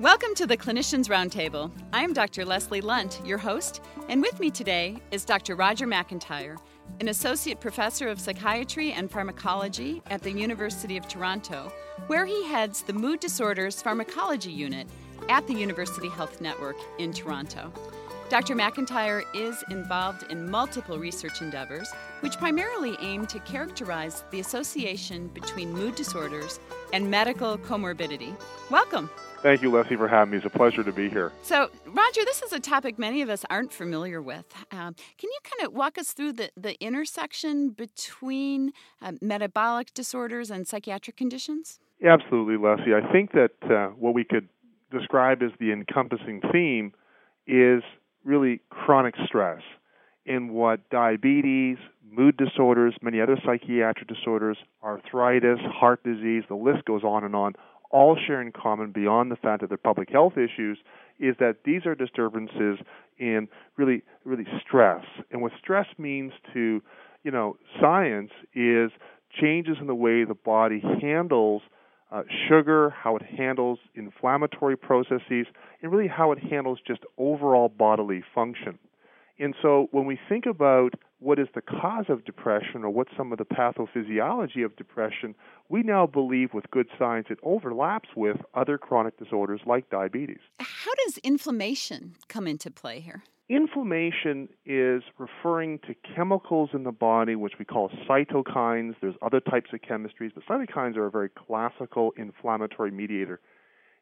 Welcome to the Clinicians Roundtable. I'm Dr. Leslie Lundt, your host, and with me today is Dr. Roger McIntyre, an associate professor of psychiatry and pharmacology at the University of Toronto, where he heads the Mood Disorders Pharmacology Unit at the University Health Network in Toronto. Dr. McIntyre is involved in multiple research endeavors, which primarily aim to characterize the association between mood disorders and medical comorbidity. Welcome. Thank you, Leslie, for having me. It's a pleasure to be here. So, Roger, this is a topic many of us aren't familiar with. Um, can you kind of walk us through the, the intersection between uh, metabolic disorders and psychiatric conditions? Yeah, absolutely, Leslie. I think that uh, what we could describe as the encompassing theme is really chronic stress in what diabetes, mood disorders, many other psychiatric disorders, arthritis, heart disease, the list goes on and on, all share in common beyond the fact that they're public health issues is that these are disturbances in really really stress. And what stress means to, you know, science is changes in the way the body handles uh, sugar, how it handles inflammatory processes, and really how it handles just overall bodily function. And so when we think about what is the cause of depression or what's some of the pathophysiology of depression, we now believe with good science it overlaps with other chronic disorders like diabetes. How does inflammation come into play here? Inflammation is referring to chemicals in the body, which we call cytokines. There's other types of chemistries, but cytokines are a very classical inflammatory mediator.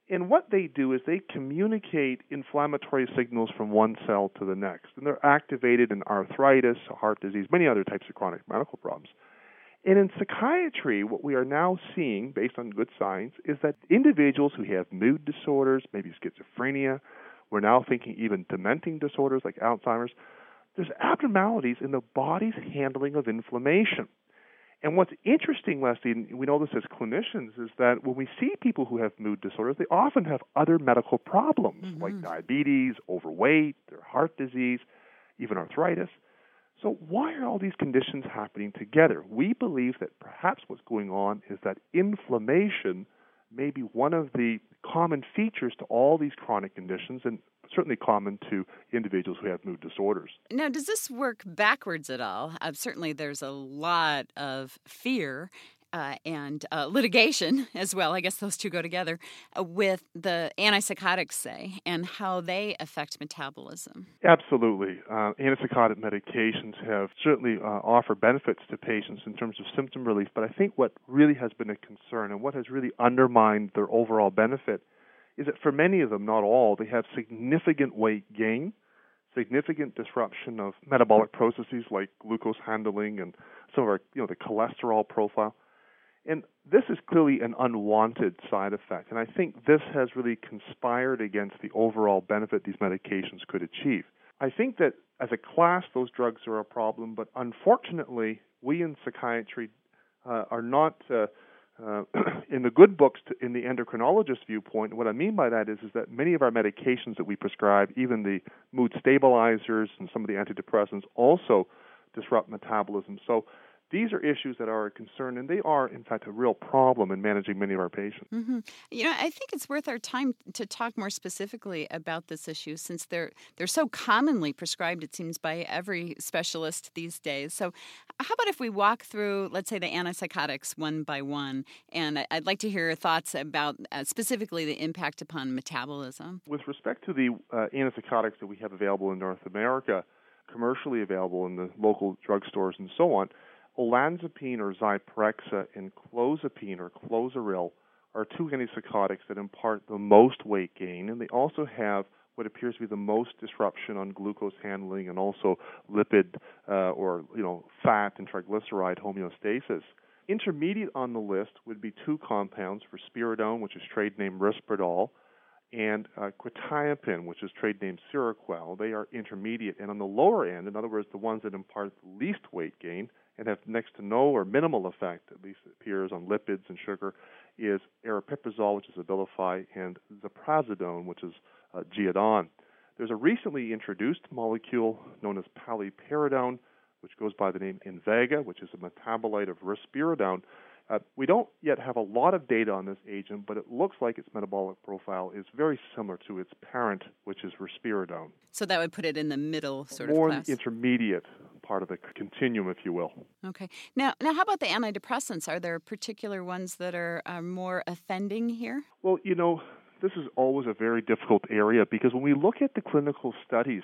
And what they do is they communicate inflammatory signals from one cell to the next. And they're activated in arthritis, heart disease, many other types of chronic medical problems. And in psychiatry, what we are now seeing, based on good science, is that individuals who have mood disorders, maybe schizophrenia, we're now thinking even dementing disorders like Alzheimer's, there's abnormalities in the body's handling of inflammation. And what's interesting, Leslie, and we know this as clinicians, is that when we see people who have mood disorders, they often have other medical problems mm-hmm. like diabetes, overweight, their heart disease, even arthritis. So, why are all these conditions happening together? We believe that perhaps what's going on is that inflammation may be one of the common features to all these chronic conditions, and certainly common to individuals who have mood disorders. Now, does this work backwards at all? Uh, certainly, there's a lot of fear uh, and uh, litigation as well. I guess those two go together uh, with the antipsychotics, say, and how they affect metabolism. Absolutely. Uh, antipsychotic medications have certainly uh, offered benefits to patients in terms of symptom relief, but I think what really has been a concern and what has really undermined their overall benefit is that for many of them, not all, they have significant weight gain, significant disruption of metabolic processes like glucose handling and some of our, you know, the cholesterol profile. And this is clearly an unwanted side effect. And I think this has really conspired against the overall benefit these medications could achieve. I think that as a class, those drugs are a problem, but unfortunately, we in psychiatry uh, are not uh, uh, in the good books, to, in the endocrinologist viewpoint, what I mean by that is, is that many of our medications that we prescribe, even the mood stabilizers and some of the antidepressants, also disrupt metabolism. So these are issues that are a concern, and they are, in fact, a real problem in managing many of our patients. Mm-hmm. You know, I think it's worth our time to talk more specifically about this issue since they're they're so commonly prescribed. It seems by every specialist these days. So, how about if we walk through, let's say, the antipsychotics one by one, and I'd like to hear your thoughts about uh, specifically the impact upon metabolism. With respect to the uh, antipsychotics that we have available in North America, commercially available in the local drugstores and so on olanzapine or Zyprexa and clozapine or Clozaril are two antipsychotics that impart the most weight gain, and they also have what appears to be the most disruption on glucose handling and also lipid uh, or you know fat and triglyceride homeostasis. Intermediate on the list would be two compounds risperidone, which is trade name Risperdal, and uh, quetiapine, which is trade name Seroquel. They are intermediate, and on the lower end, in other words, the ones that impart the least weight gain, and have next to no or minimal effect, at least it appears, on lipids and sugar, is aripiprazole, which is Abilify, and ziprasidone, which is uh, Geodon. There's a recently introduced molecule known as paliperidone, which goes by the name Invega, which is a metabolite of risperidone. Uh, we don't yet have a lot of data on this agent, but it looks like its metabolic profile is very similar to its parent, which is risperidone. So that would put it in the middle sort More of class. More intermediate part of the continuum, if you will. Okay. Now, now, how about the antidepressants? Are there particular ones that are, are more offending here? Well, you know, this is always a very difficult area because when we look at the clinical studies,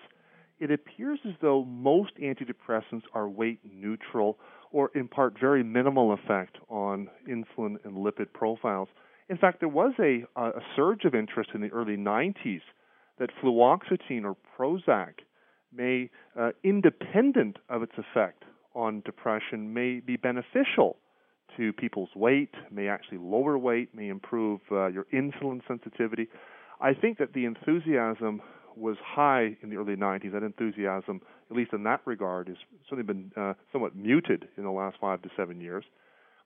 it appears as though most antidepressants are weight neutral or impart very minimal effect on insulin and lipid profiles. In fact, there was a, a surge of interest in the early 90s that fluoxetine or Prozac may, uh, independent of its effect on depression, may be beneficial to people's weight, may actually lower weight, may improve uh, your insulin sensitivity. I think that the enthusiasm was high in the early 90s. That enthusiasm, at least in that regard, has certainly been uh, somewhat muted in the last five to seven years.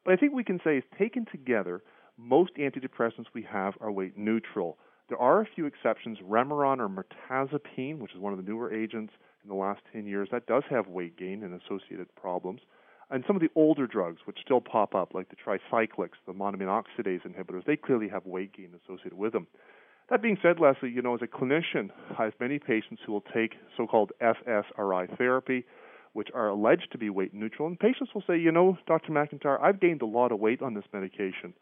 But I think we can say, is taken together, most antidepressants we have are weight neutral. There are a few exceptions. Remeron or mirtazapine, which is one of the newer agents in the last 10 years, that does have weight gain and associated problems. And some of the older drugs, which still pop up, like the tricyclics, the monoamine oxidase inhibitors, they clearly have weight gain associated with them. That being said, Leslie, you know, as a clinician, I have many patients who will take so-called SSRI therapy, which are alleged to be weight neutral, and patients will say, you know, Dr. McIntyre, I've gained a lot of weight on this medication.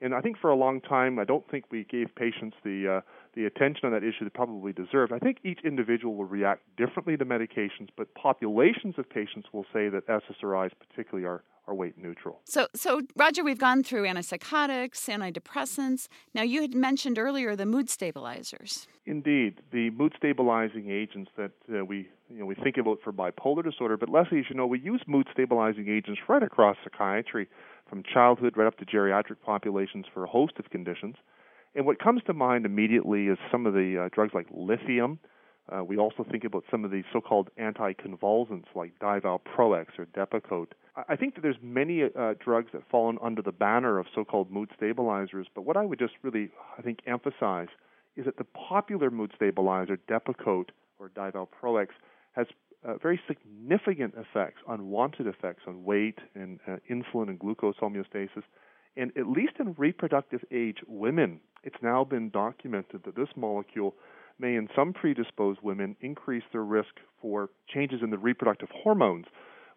And I think for a long time, I don't think we gave patients the uh, the attention on that issue they probably deserved. I think each individual will react differently to medications, but populations of patients will say that SSRIs particularly are are weight neutral. So, so Roger, we've gone through antipsychotics, antidepressants. Now, you had mentioned earlier the mood stabilizers. Indeed, the mood stabilizing agents that uh, we you know we think about for bipolar disorder, but Leslie, as you know, we use mood stabilizing agents right across psychiatry, from childhood right up to geriatric populations for a host of conditions. And what comes to mind immediately is some of the uh, drugs like lithium. Uh, we also think about some of the so-called anticonvulsants like Divalproex or Depakote. I think that there's many uh, drugs that fall under the banner of so-called mood stabilizers, but what I would just really, I think, emphasize is that the popular mood stabilizer, Depakote or Divalproex, has uh, very significant effects, unwanted effects on weight and uh, insulin and glucose homeostasis. And at least in reproductive age women, it's now been documented that this molecule may, in some predisposed women, increase their risk for changes in the reproductive hormones,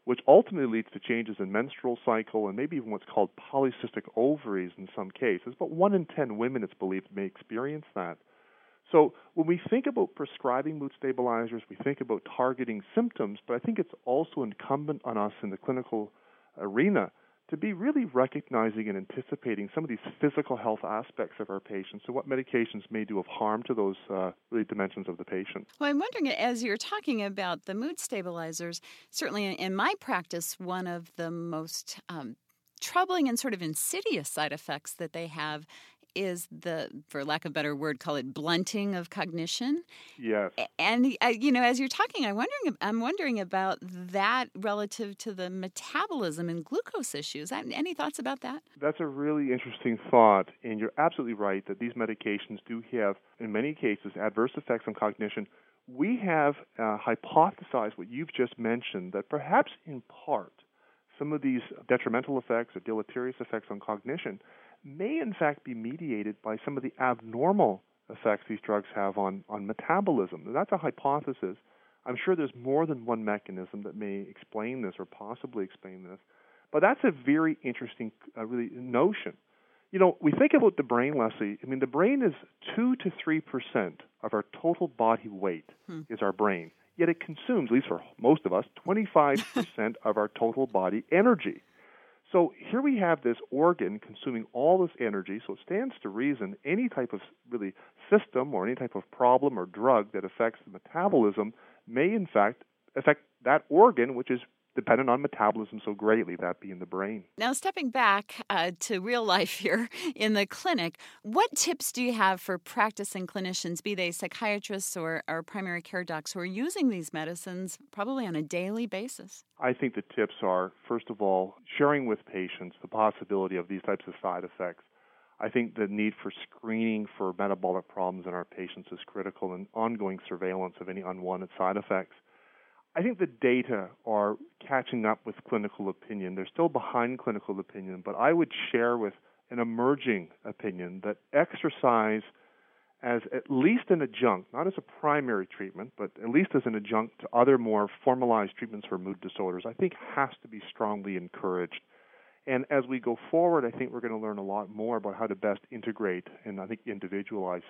which ultimately leads to changes in menstrual cycle and maybe even what's called polycystic ovaries in some cases. But one in ten women, it's believed, may experience that. So when we think about prescribing mood stabilizers, we think about targeting symptoms, but I think it's also incumbent on us in the clinical arena to be really recognizing and anticipating some of these physical health aspects of our patients and what medications may do of harm to those uh, really dimensions of the patient. Well, I'm wondering, as you're talking about the mood stabilizers, certainly in my practice, one of the most um, troubling and sort of insidious side effects that they have is the, for lack of a better word, call it blunting of cognition. Yes. And uh, you know, as you're talking, I'm wondering, I'm wondering about that relative to the metabolism and glucose issues. Any thoughts about that? That's a really interesting thought, and you're absolutely right that these medications do have, in many cases, adverse effects on cognition. We have uh, hypothesized what you've just mentioned that perhaps in part some of these detrimental effects or deleterious effects on cognition may in fact be mediated by some of the abnormal effects these drugs have on, on metabolism. That's a hypothesis. I'm sure there's more than one mechanism that may explain this or possibly explain this. But that's a very interesting uh, really notion. You know, we think about the brain, Leslie. I mean, the brain is 2 to 3% of our total body weight hmm. is our brain. Yet it consumes, at least for most of us, 25% of our total body energy. So here we have this organ consuming all this energy, so it stands to reason any type of really system or any type of problem or drug that affects the metabolism may in fact affect that organ, which is dependent on metabolism so greatly, that being the brain. Now, stepping back uh, to real life here in the clinic, what tips do you have for practicing clinicians, be they psychiatrists or, or primary care docs, who are using these medicines probably on a daily basis? I think the tips are, first of all, sharing with patients the possibility of these types of side effects. I think the need for screening for metabolic problems in our patients is critical and ongoing surveillance of any unwanted side effects. I think the data are catching up with clinical opinion. They're still behind clinical opinion, but I would share with an emerging opinion that exercise as at least an adjunct, not as a primary treatment, but at least as an adjunct to other more formalized treatments for mood disorders, I think has to be strongly encouraged. And as we go forward, I think we're going to learn a lot more about how to best integrate and I think individualize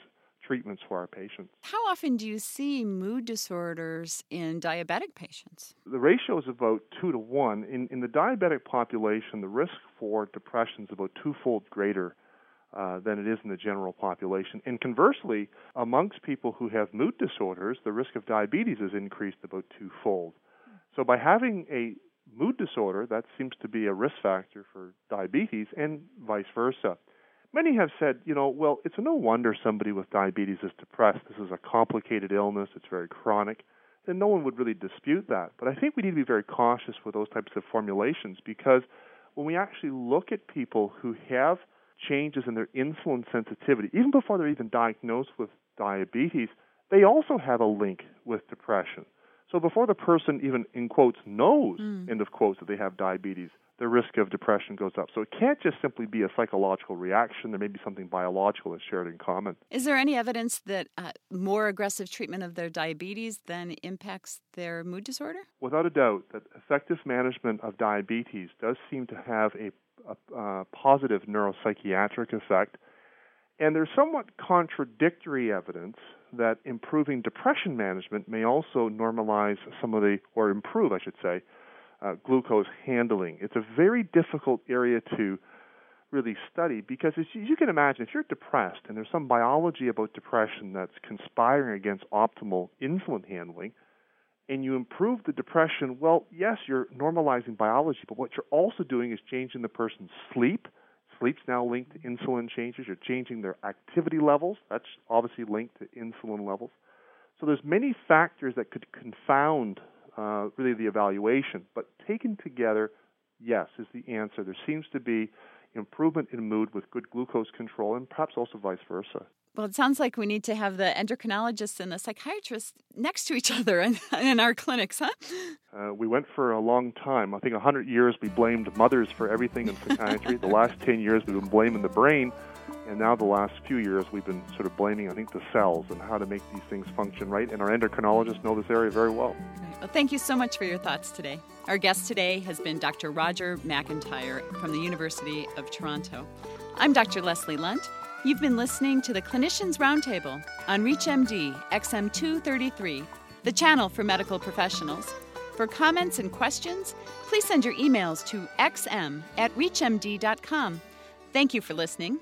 treatments for our patients. How often do you see mood disorders in diabetic patients? The ratio is about two to one. In, in the diabetic population, the risk for depression is about twofold greater uh, than it is in the general population. And conversely, amongst people who have mood disorders, the risk of diabetes is increased about twofold. So by having a mood disorder, that seems to be a risk factor for diabetes and vice versa. Many have said, you know, well, it's no wonder somebody with diabetes is depressed. This is a complicated illness, it's very chronic. Then no one would really dispute that. But I think we need to be very cautious with those types of formulations because when we actually look at people who have changes in their insulin sensitivity, even before they're even diagnosed with diabetes, they also have a link with depression. So before the person even, in quotes, knows, mm. end of quotes, that they have diabetes, the risk of depression goes up. So it can't just simply be a psychological reaction. There may be something biological that's shared in common. Is there any evidence that uh, more aggressive treatment of their diabetes then impacts their mood disorder? Without a doubt, that effective management of diabetes does seem to have a, a, a positive neuropsychiatric effect. And there's somewhat contradictory evidence that improving depression management may also normalize some of the, or improve, I should say, uh, glucose handling. It's a very difficult area to really study because as you can imagine, if you're depressed and there's some biology about depression that's conspiring against optimal insulin handling, and you improve the depression, well, yes, you're normalizing biology, but what you're also doing is changing the person's sleep. Sleep's now linked to insulin changes. You're changing their activity levels. That's obviously linked to insulin levels. So there's many factors that could confound uh, really the evaluation. But taken together, yes, is the answer. There seems to be improvement in mood with good glucose control, and perhaps also vice versa. Well, it sounds like we need to have the endocrinologist and the psychiatrist next to each other in, in our clinics, huh? Uh, we went for a long time. I think 100 years we blamed mothers for everything in psychiatry. the last 10 years we've been blaming the brain. And now, the last few years, we've been sort of blaming, I think, the cells and how to make these things function right. And our endocrinologists know this area very well. Well, thank you so much for your thoughts today. Our guest today has been Dr. Roger McIntyre from the University of Toronto. I'm Dr. Leslie Lundt. You've been listening to the Clinicians Roundtable on ReachMD XM233, the channel for medical professionals. For comments and questions, please send your emails to xm at reachmd.com. Thank you for listening.